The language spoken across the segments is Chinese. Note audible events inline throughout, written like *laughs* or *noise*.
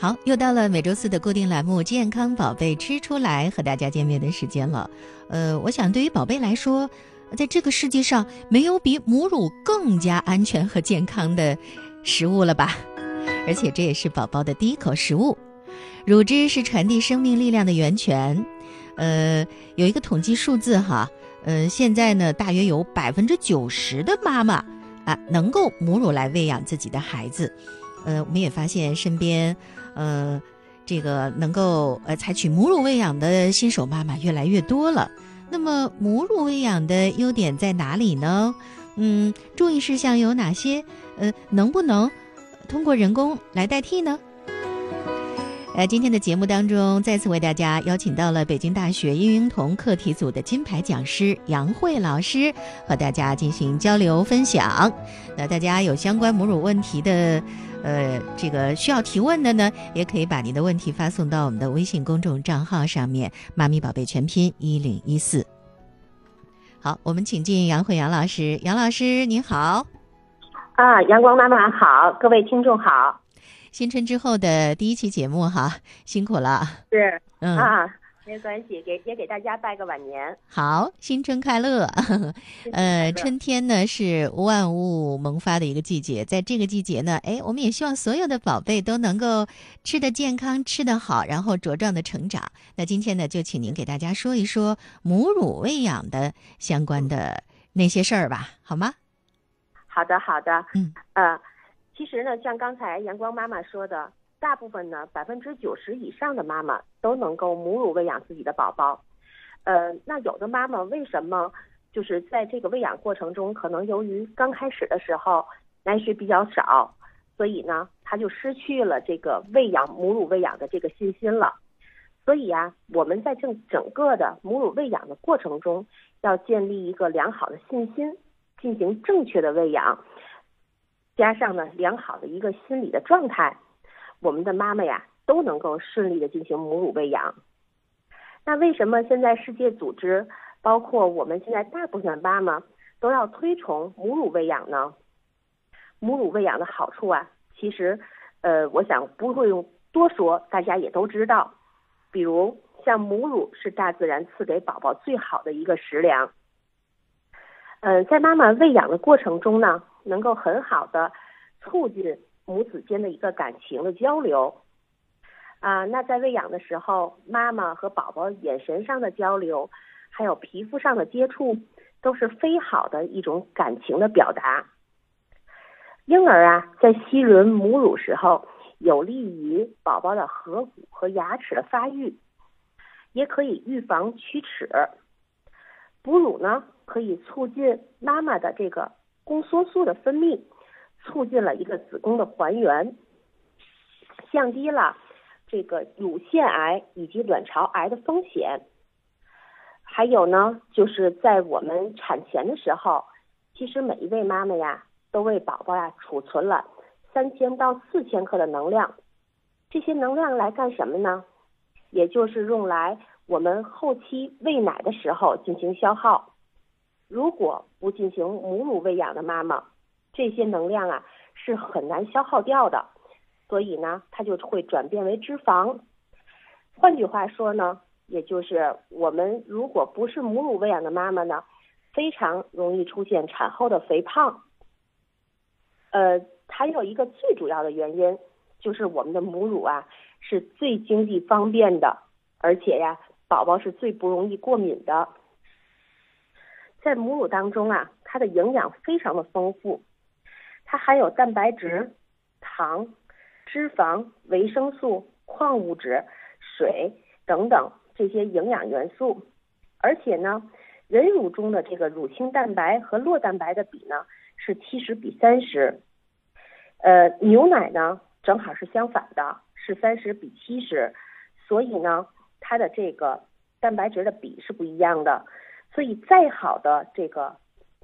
好，又到了每周四的固定栏目《健康宝贝吃出来》和大家见面的时间了。呃，我想对于宝贝来说，在这个世界上没有比母乳更加安全和健康的食物了吧？而且这也是宝宝的第一口食物。乳汁是传递生命力量的源泉。呃，有一个统计数字哈，呃，现在呢，大约有百分之九十的妈妈啊，能够母乳来喂养自己的孩子。呃，我们也发现身边。呃，这个能够呃采取母乳喂养的新手妈妈越来越多了。那么母乳喂养的优点在哪里呢？嗯，注意事项有哪些？呃，能不能通过人工来代替呢？呃，今天的节目当中，再次为大家邀请到了北京大学婴婴童课题组的金牌讲师杨慧老师，和大家进行交流分享。那大家有相关母乳问题的。呃，这个需要提问的呢，也可以把您的问题发送到我们的微信公众账号上面，“妈咪宝贝全拼一零一四”。好，我们请进杨慧杨老师，杨老师您好。啊，阳光妈妈好，各位听众好。新春之后的第一期节目哈，辛苦了。是，嗯啊。没关系，给也给大家拜个晚年。好，新春快乐。呃，春天呢是万物萌发的一个季节，在这个季节呢，哎，我们也希望所有的宝贝都能够吃得健康，吃得好，然后茁壮的成长。那今天呢，就请您给大家说一说母乳喂养的相关的那些事儿吧，好吗？好的，好的。嗯，呃，其实呢，像刚才阳光妈妈说的。大部分呢，百分之九十以上的妈妈都能够母乳喂养自己的宝宝。呃，那有的妈妈为什么就是在这个喂养过程中，可能由于刚开始的时候奶水比较少，所以呢，她就失去了这个喂养母乳喂养的这个信心了。所以呀，我们在整整个的母乳喂养的过程中，要建立一个良好的信心，进行正确的喂养，加上呢良好的一个心理的状态。我们的妈妈呀都能够顺利的进行母乳喂养。那为什么现在世界组织，包括我们现在大部分妈妈都要推崇母乳喂养呢？母乳喂养的好处啊，其实，呃，我想不会用多说，大家也都知道。比如像母乳是大自然赐给宝宝最好的一个食粮。嗯，在妈妈喂养的过程中呢，能够很好的促进。母子间的一个感情的交流，啊，那在喂养的时候，妈妈和宝宝眼神上的交流，还有皮肤上的接触，都是非好的一种感情的表达。婴儿啊，在吸吮母乳时候，有利于宝宝的颌骨和牙齿的发育，也可以预防龋齿。哺乳呢，可以促进妈妈的这个宫缩素的分泌。促进了一个子宫的还原，降低了这个乳腺癌以及卵巢癌的风险。还有呢，就是在我们产前的时候，其实每一位妈妈呀，都为宝宝呀储存了三千到四千克的能量。这些能量来干什么呢？也就是用来我们后期喂奶的时候进行消耗。如果不进行母乳喂养的妈妈，这些能量啊是很难消耗掉的，所以呢，它就会转变为脂肪。换句话说呢，也就是我们如果不是母乳喂养的妈妈呢，非常容易出现产后的肥胖。呃，还有一个最主要的原因就是我们的母乳啊是最经济方便的，而且呀，宝宝是最不容易过敏的。在母乳当中啊，它的营养非常的丰富。它含有蛋白质、糖、脂肪、维生素、矿物质、水等等这些营养元素，而且呢，人乳中的这个乳清蛋白和酪蛋白的比呢是七十比三十，呃，牛奶呢正好是相反的，是三十比七十，所以呢，它的这个蛋白质的比是不一样的，所以再好的这个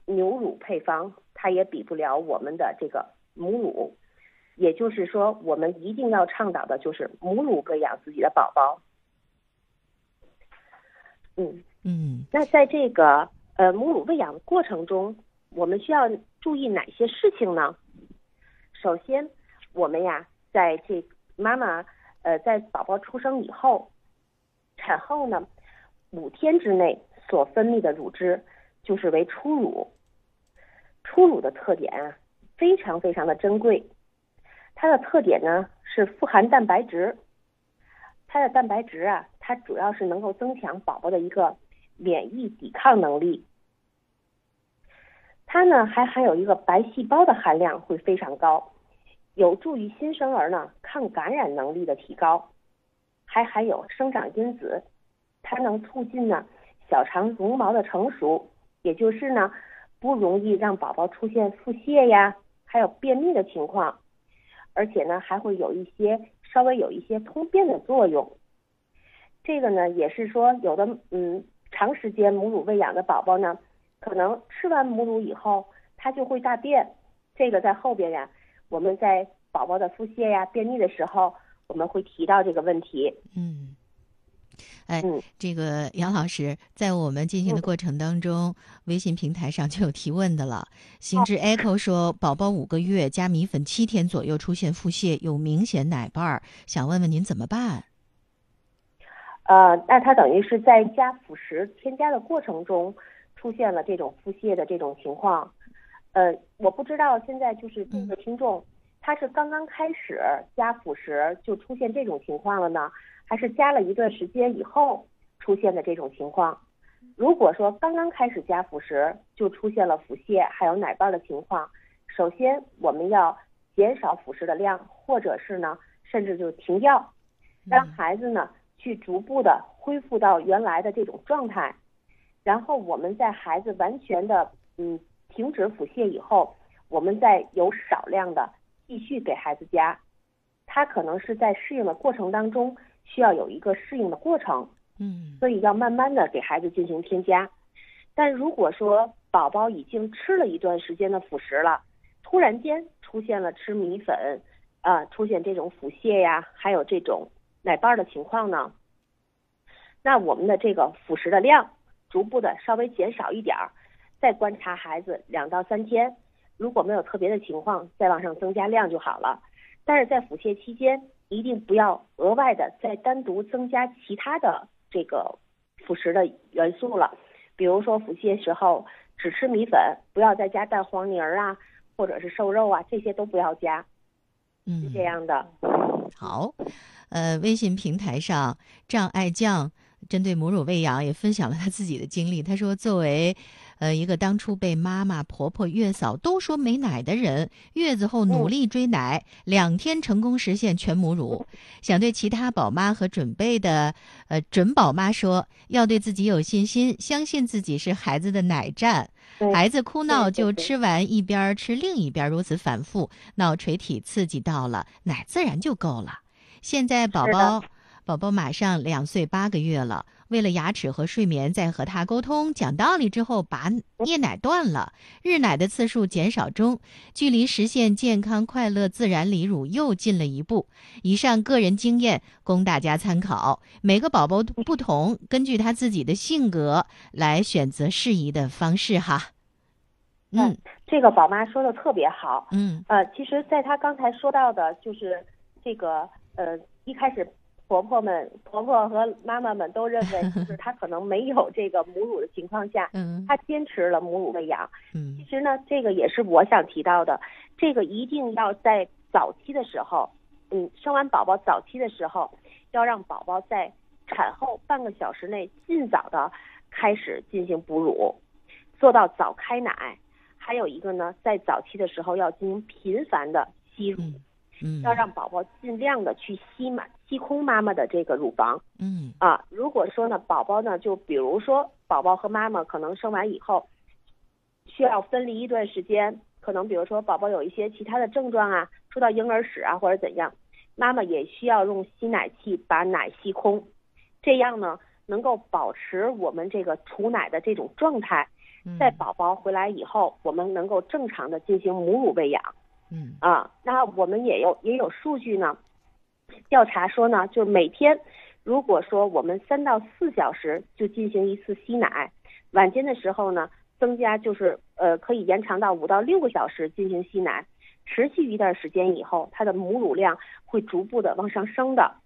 牛乳配方。它也比不了我们的这个母乳，也就是说，我们一定要倡导的就是母乳喂养自己的宝宝。嗯嗯，那在这个呃母乳喂养的过程中，我们需要注意哪些事情呢？首先，我们呀，在这妈妈呃，在宝宝出生以后，产后呢，五天之内所分泌的乳汁就是为初乳。初乳的特点啊，非常非常的珍贵。它的特点呢是富含蛋白质。它的蛋白质啊，它主要是能够增强宝宝的一个免疫抵抗能力。它呢还含有一个白细胞的含量会非常高，有助于新生儿呢抗感染能力的提高。还含有生长因子，它能促进呢小肠绒毛的成熟，也就是呢不容易让宝宝出现腹泻呀，还有便秘的情况。而且呢还会有一些稍微有一些通便的作用。这个呢也是说有的嗯长时间母乳喂养的宝宝呢，可能吃完母乳以后他就会大便。这个在后边呀，我们在宝宝的腹泻呀、便秘的时候。我们会提到这个问题。嗯，哎，这个杨老师在我们进行的过程当中，微信平台上就有提问的了。心智 Echo 说，宝宝五个月加米粉七天左右出现腹泻，有明显奶瓣儿，想问问您怎么办？呃，那他等于是在加辅食添加的过程中出现了这种腹泻的这种情况。呃，我不知道现在就是这个听众。他是刚刚开始加辅食就出现这种情况了呢，还是加了一段时间以后出现的这种情况？如果说刚刚开始加辅食就出现了腹泻还有奶瓣的情况，首先我们要减少辅食的量，或者是呢，甚至就停药，让孩子呢去逐步的恢复到原来的这种状态，然后我们在孩子完全的嗯停止腹泻以后，我们再有少量的。继续给孩子加，他可能是在适应的过程当中需要有一个适应的过程，嗯，所以要慢慢的给孩子进行添加。但如果说宝宝已经吃了一段时间的辅食了，突然间出现了吃米粉，啊，出现这种腹泻呀，还有这种奶瓣的情况呢，那我们的这个辅食的量逐步的稍微减少一点儿，再观察孩子两到三天。如果没有特别的情况，再往上增加量就好了。但是在腹泻期间，一定不要额外的再单独增加其他的这个辅食的元素了。比如说腹泻时候只吃米粉，不要再加蛋黄泥儿啊，或者是瘦肉啊，这些都不要加。嗯，是这样的。好，呃，微信平台上障碍酱针对母乳喂养也分享了他自己的经历。他说，作为呃，一个当初被妈妈、婆婆、月嫂都说没奶的人，月子后努力追奶，两天成功实现全母乳。想对其他宝妈和准备的呃准宝妈说，要对自己有信心，相信自己是孩子的奶站。孩子哭闹就吃完一边吃另一边，如此反复，脑垂体刺激到了，奶自然就够了。现在宝宝宝宝马上两岁八个月了。为了牙齿和睡眠，在和他沟通讲道理之后，把夜奶断了，日奶的次数减少中，距离实现健康快乐自然离乳又近了一步。以上个人经验供大家参考，每个宝宝不同，根据他自己的性格来选择适宜的方式哈。嗯，这个宝妈说的特别好。嗯，呃，其实，在他刚才说到的，就是这个呃，一开始。婆婆们、婆婆和妈妈们都认为，*laughs* 就是她可能没有这个母乳的情况下，嗯，她坚持了母乳喂养。嗯，其实呢，这个也是我想提到的，这个一定要在早期的时候，嗯，生完宝宝早期的时候，要让宝宝在产后半个小时内尽早的开始进行哺乳，做到早开奶。还有一个呢，在早期的时候要进行频繁的吸乳。要让宝宝尽量的去吸满、吸空妈妈的这个乳房。嗯啊，如果说呢，宝宝呢，就比如说宝宝和妈妈可能生完以后需要分离一段时间，可能比如说宝宝有一些其他的症状啊，出到婴儿室啊或者怎样，妈妈也需要用吸奶器把奶吸空，这样呢能够保持我们这个储奶的这种状态，在宝宝回来以后，我们能够正常的进行母乳喂养。嗯啊，那我们也有也有数据呢，调查说呢，就是每天，如果说我们三到四小时就进行一次吸奶，晚间的时候呢，增加就是呃可以延长到五到六个小时进行吸奶，持续一段时间以后，它的母乳量会逐步的往上升的。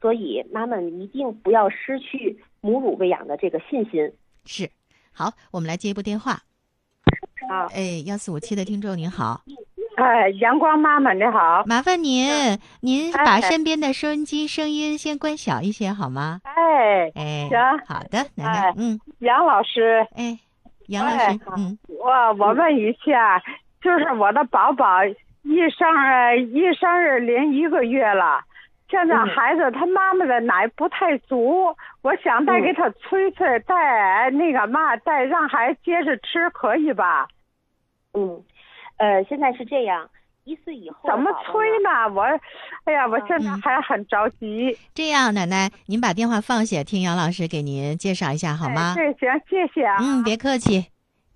所以妈妈一定不要失去母乳喂养的这个信心。是，好，我们来接一部电话。好，哎，幺四五七的听众您好。哎，阳光妈妈你好，麻烦您，您把身边的收音机声音先关小一些好吗？哎，哎，行，好的，奶奶，嗯，杨老师，哎，杨老师，嗯，我我问一下，就是我的宝宝一生一生日零一个月了，现在孩子他妈妈的奶不太足，我想再给他催催，再那个嘛，再让孩子接着吃，可以吧？嗯。呃，现在是这样，一岁以后怎么催呢？我，哎呀，我现在还很着急。这样，奶奶，您把电话放下，听杨老师给您介绍一下好吗？对，行，谢谢啊。嗯，别客气。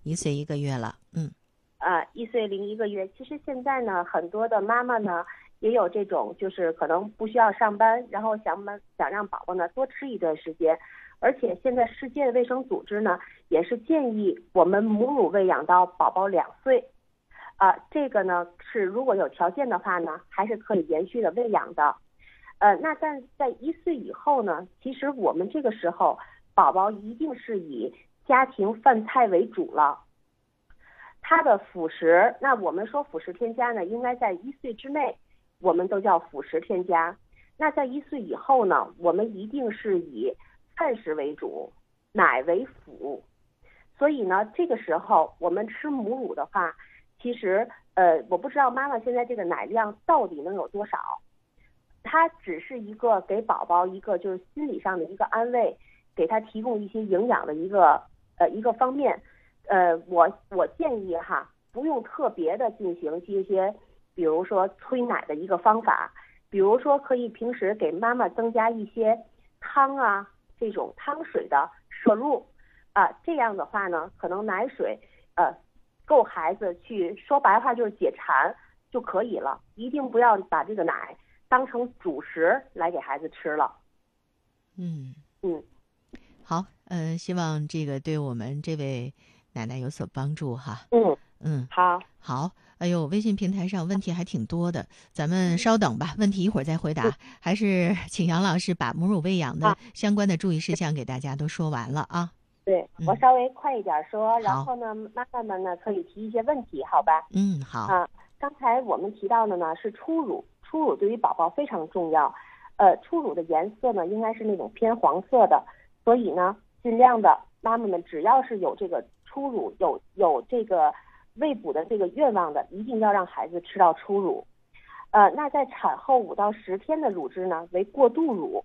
一岁一个月了，嗯。啊，一岁零一个月。其实现在呢，很多的妈妈呢，也有这种，就是可能不需要上班，然后想把想让宝宝呢多吃一段时间，而且现在世界卫生组织呢，也是建议我们母乳喂养到宝宝两岁。啊，这个呢是如果有条件的话呢，还是可以延续的喂养的。呃，那但在一岁以后呢，其实我们这个时候宝宝一定是以家庭饭菜为主了。他的辅食，那我们说辅食添加呢，应该在一岁之内，我们都叫辅食添加。那在一岁以后呢，我们一定是以饭食为主，奶为辅。所以呢，这个时候我们吃母乳的话。其实，呃，我不知道妈妈现在这个奶量到底能有多少，它只是一个给宝宝一个就是心理上的一个安慰，给他提供一些营养的一个呃一个方面，呃，我我建议哈，不用特别的进行这些，比如说催奶的一个方法，比如说可以平时给妈妈增加一些汤啊这种汤水的摄入，啊，这样的话呢，可能奶水呃。够孩子去说白话就是解馋就可以了，一定不要把这个奶当成主食来给孩子吃了。嗯嗯，好，呃，希望这个对我们这位奶奶有所帮助哈。嗯嗯，好，好，哎呦，微信平台上问题还挺多的，咱们稍等吧，问题一会儿再回答，还是请杨老师把母乳喂养的相关的注意事项给大家都说完了啊。对我稍微快一点说，然后呢，妈妈们呢可以提一些问题，好吧？嗯，好。啊，刚才我们提到的呢是初乳，初乳对于宝宝非常重要。呃，初乳的颜色呢应该是那种偏黄色的，所以呢，尽量的妈妈们只要是有这个初乳，有有这个喂哺的这个愿望的，一定要让孩子吃到初乳。呃，那在产后五到十天的乳汁呢为过渡乳，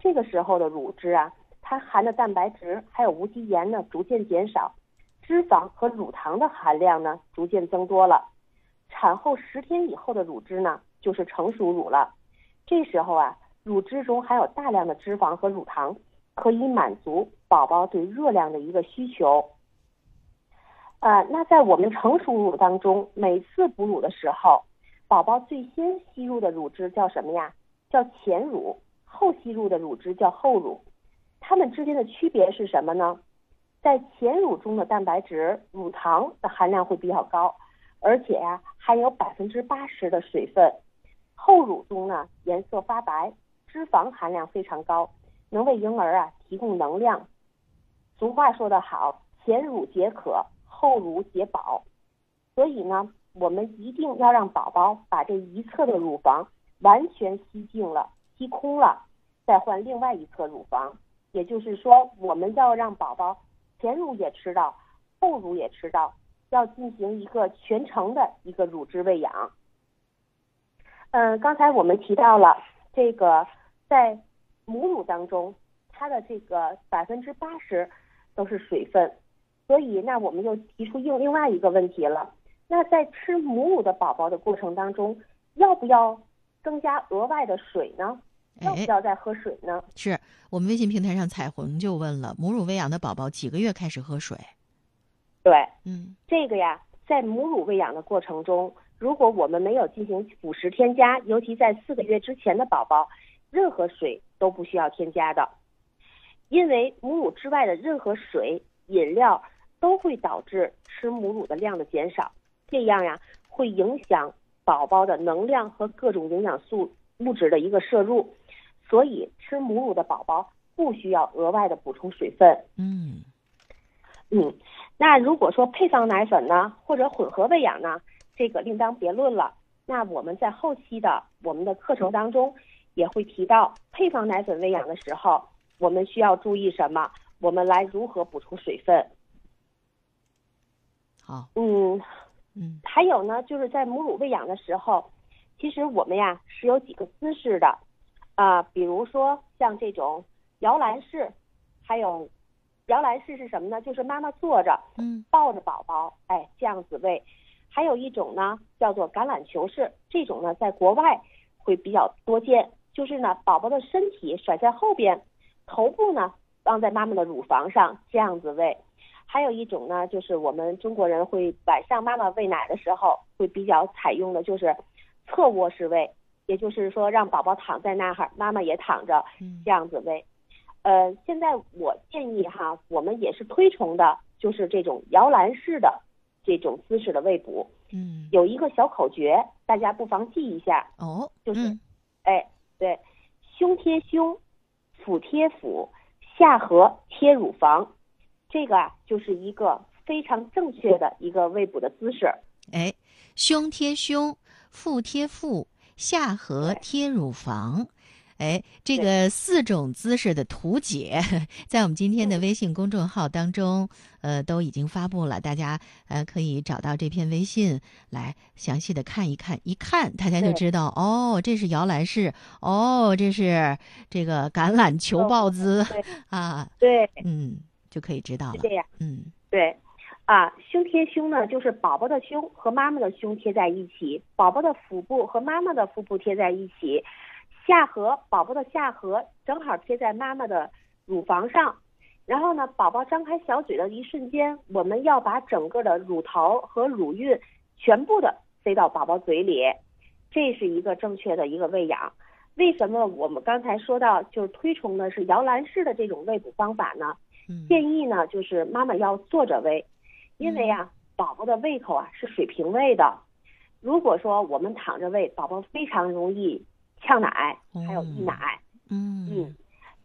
这个时候的乳汁啊。它含的蛋白质还有无机盐呢逐渐减少，脂肪和乳糖的含量呢逐渐增多了。产后十天以后的乳汁呢就是成熟乳了，这时候啊乳汁中含有大量的脂肪和乳糖，可以满足宝宝对热量的一个需求。啊，那在我们成熟乳当中，每次哺乳的时候，宝宝最先吸入的乳汁叫什么呀？叫前乳，后吸入的乳汁叫后乳。它们之间的区别是什么呢？在前乳中的蛋白质、乳糖的含量会比较高，而且呀含有百分之八十的水分。后乳中呢颜色发白，脂肪含量非常高，能为婴儿啊提供能量。俗话说得好，前乳解渴，后乳解饱。所以呢，我们一定要让宝宝把这一侧的乳房完全吸净了、吸空了，再换另外一侧乳房。也就是说，我们要让宝宝前乳也吃到，后乳也吃到，要进行一个全程的一个乳汁喂养。嗯，刚才我们提到了这个，在母乳当中，它的这个百分之八十都是水分，所以那我们又提出另另外一个问题了，那在吃母乳的宝宝的过程当中，要不要增加额外的水呢？要不要再喝水呢？是我们微信平台上彩虹就问了：母乳喂养的宝宝几个月开始喝水？对，嗯，这个呀，在母乳喂养的过程中，如果我们没有进行辅食添加，尤其在四个月之前的宝宝，任何水都不需要添加的，因为母乳之外的任何水、饮料都会导致吃母乳的量的减少，这样呀，会影响宝宝的能量和各种营养素物质的一个摄入。所以吃母乳的宝宝不需要额外的补充水分。嗯嗯，那如果说配方奶粉呢，或者混合喂养呢，这个另当别论了。那我们在后期的我们的课程当中也会提到，配方奶粉喂养的时候，我们需要注意什么？我们来如何补充水分？好，嗯嗯，还有呢，就是在母乳喂养的时候，其实我们呀是有几个姿势的，啊，比如说像这种摇篮式，还有摇篮式是什么呢？就是妈妈坐着，嗯，抱着宝宝，哎，这样子喂。还有一种呢，叫做橄榄球式，这种呢在国外会比较多见，就是呢宝宝的身体甩在后边，头部呢放在妈妈的乳房上，这样子喂。还有一种呢，就是我们中国人会晚上妈妈喂奶的时候会比较采用的，就是侧卧式喂，也就是说让宝宝躺在那儿，妈妈也躺着，这样子喂。呃，现在我建议哈，我们也是推崇的，就是这种摇篮式的。这种姿势的喂哺，嗯，有一个小口诀，大家不妨记一下哦，就是，哎，对，胸贴胸，腹贴腹，下颌贴乳房，这个啊就是一个非常正确的一个喂哺的姿势。哎，胸贴胸，腹贴腹，下颌贴乳房。哎，这个四种姿势的图解，在我们今天的微信公众号当中，呃，都已经发布了，大家呃可以找到这篇微信来详细的看一看，一看大家就知道，哦，这是摇篮式，哦，这是这个橄榄球抱姿啊，对，嗯，就可以知道了，这样，嗯，对，啊，胸贴胸呢，就是宝宝的胸和妈妈的胸贴在一起，宝宝的腹部和妈妈的腹部贴在一起。下颌，宝宝的下颌正好贴在妈妈的乳房上，然后呢，宝宝张开小嘴的一瞬间，我们要把整个的乳头和乳晕全部的塞到宝宝嘴里，这是一个正确的一个喂养。为什么我们刚才说到就是推崇的是摇篮式的这种喂哺方法呢？建议呢就是妈妈要坐着喂，因为呀，宝宝的胃口啊是水平胃的，如果说我们躺着喂，宝宝非常容易。呛奶，还有溢奶，嗯。嗯，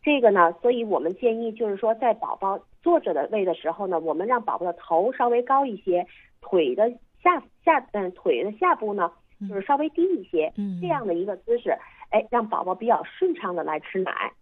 这个呢，所以我们建议就是说，在宝宝坐着的喂的时候呢，我们让宝宝的头稍微高一些，腿的下下嗯腿的下部呢，就是稍微低一些，这样的一个姿势，哎，让宝宝比较顺畅的来吃奶，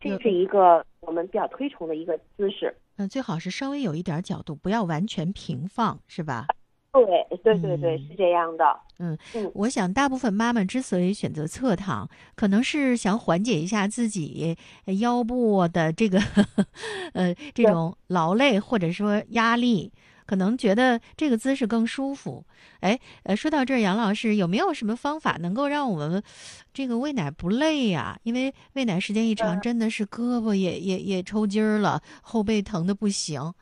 这是一个我们比较推崇的一个姿势。嗯，最好是稍微有一点角度，不要完全平放，是吧？对对对对，是这样的。嗯嗯，我想大部分妈妈之所以选择侧躺，可能是想缓解一下自己腰部的这个 *laughs* 呃这种劳累或者说压力，可能觉得这个姿势更舒服。哎呃，说到这儿，杨老师有没有什么方法能够让我们这个喂奶不累呀？因为喂奶时间一长，真的是胳膊也也也抽筋儿了，后背疼的不行。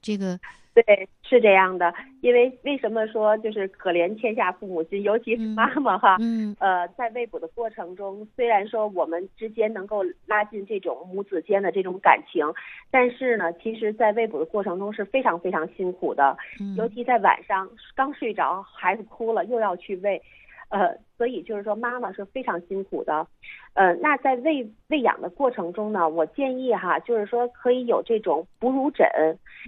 这个。对，是这样的，因为为什么说就是可怜天下父母心，尤其是妈妈哈，嗯，呃，在喂哺的过程中，虽然说我们之间能够拉近这种母子间的这种感情，但是呢，其实，在喂哺的过程中是非常非常辛苦的，尤其在晚上刚睡着，孩子哭了又要去喂，呃，所以就是说妈妈是非常辛苦的，呃，那在喂喂养的过程中呢，我建议哈，就是说可以有这种哺乳枕，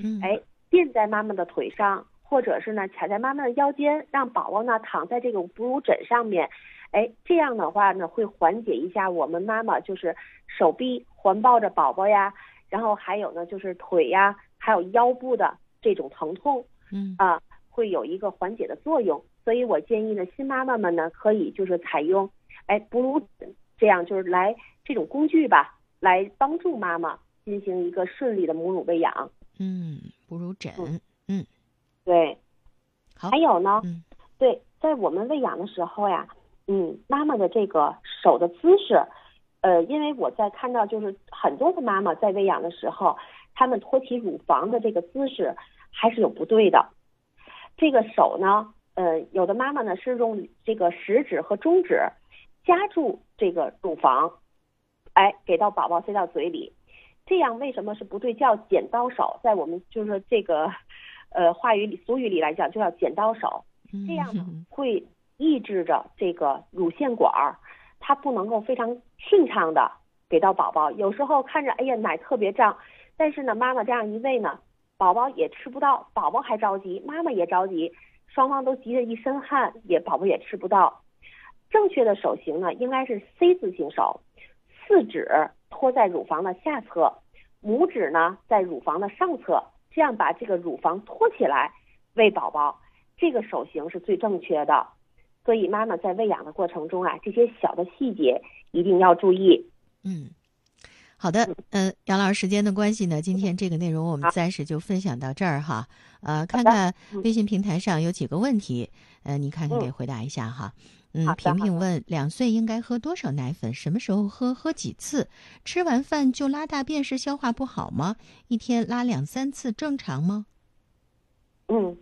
嗯，哎。垫在妈妈的腿上，或者是呢卡在妈妈的腰间，让宝宝呢躺在这种哺乳枕上面，哎，这样的话呢会缓解一下我们妈妈就是手臂环抱着宝宝呀，然后还有呢就是腿呀，还有腰部的这种疼痛，嗯啊，会有一个缓解的作用。所以我建议呢新妈妈们呢可以就是采用哎哺乳枕这样就是来这种工具吧，来帮助妈妈进行一个顺利的母乳喂养。嗯，哺乳枕，嗯，对，好，还有呢，嗯，对，在我们喂养的时候呀，嗯，妈妈的这个手的姿势，呃，因为我在看到就是很多的妈妈在喂养的时候，她们托起乳房的这个姿势还是有不对的。这个手呢，呃，有的妈妈呢是用这个食指和中指夹住这个乳房，哎，给到宝宝塞到嘴里。这样为什么是不对？叫剪刀手，在我们就是这个，呃，话语里俗语里来讲，就叫剪刀手。这样呢，会抑制着这个乳腺管儿，它不能够非常顺畅的给到宝宝。有时候看着哎呀奶特别胀，但是呢妈妈这样一喂呢，宝宝也吃不到，宝宝还着急，妈妈也着急，双方都急得一身汗，也宝宝也吃不到。正确的手型呢应该是 C 字形手，四指托在乳房的下侧，拇指呢在乳房的上侧，这样把这个乳房托起来喂宝宝，这个手型是最正确的。所以妈妈在喂养的过程中啊，这些小的细节一定要注意。嗯，好的，嗯，杨老师，时间的关系呢，今天这个内容我们暂时就分享到这儿哈。呃，看看微信平台上有几个问题，呃，你看看给回答一下哈。嗯，平平问：两岁应该喝多少奶粉？什么时候喝？喝几次？吃完饭就拉大便是消化不好吗？一天拉两三次正常吗？嗯，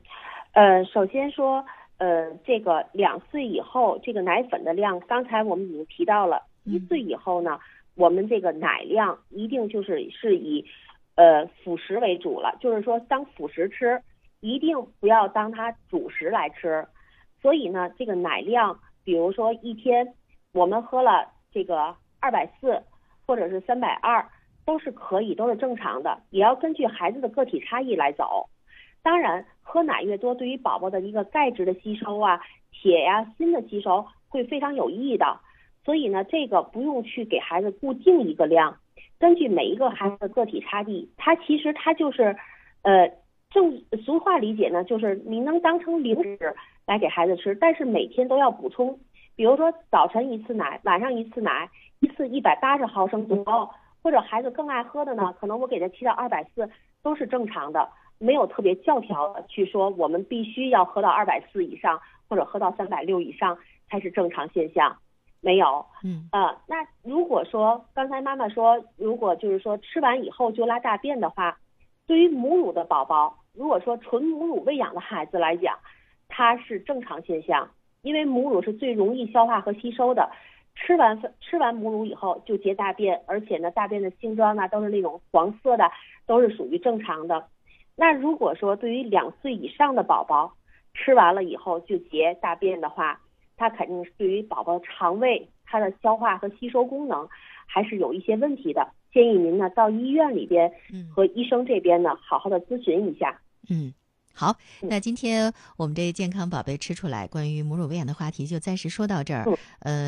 呃，首先说。呃，这个两岁以后，这个奶粉的量，刚才我们已经提到了。一岁以后呢，我们这个奶量一定就是是以，呃，辅食为主了，就是说当辅食吃，一定不要当它主食来吃。所以呢，这个奶量，比如说一天我们喝了这个二百四，或者是三百二，都是可以，都是正常的，也要根据孩子的个体差异来走。当然，喝奶越多，对于宝宝的一个钙质的吸收啊、铁呀、锌的吸收会非常有益的。所以呢，这个不用去给孩子固定一个量，根据每一个孩子的个体差异，它其实它就是，呃，正俗话理解呢，就是你能当成零食来给孩子吃，但是每天都要补充。比如说早晨一次奶，晚上一次奶，一次一百八十毫升左右，或者孩子更爱喝的呢，可能我给他提到二百四，都是正常的。没有特别教条的去说，我们必须要喝到二百四以上，或者喝到三百六以上才是正常现象，没有。嗯。呃，那如果说刚才妈妈说，如果就是说吃完以后就拉大便的话，对于母乳的宝宝，如果说纯母乳喂养的孩子来讲，它是正常现象，因为母乳是最容易消化和吸收的，吃完吃完母乳以后就结大便，而且呢，大便的性状呢都是那种黄色的，都是属于正常的。那如果说对于两岁以上的宝宝，吃完了以后就结大便的话，它肯定是对于宝宝肠胃它的消化和吸收功能还是有一些问题的。建议您呢到医院里边和医生这边呢好好的咨询一下。嗯，好，那今天我们这健康宝贝吃出来关于母乳喂养的话题就暂时说到这儿。呃。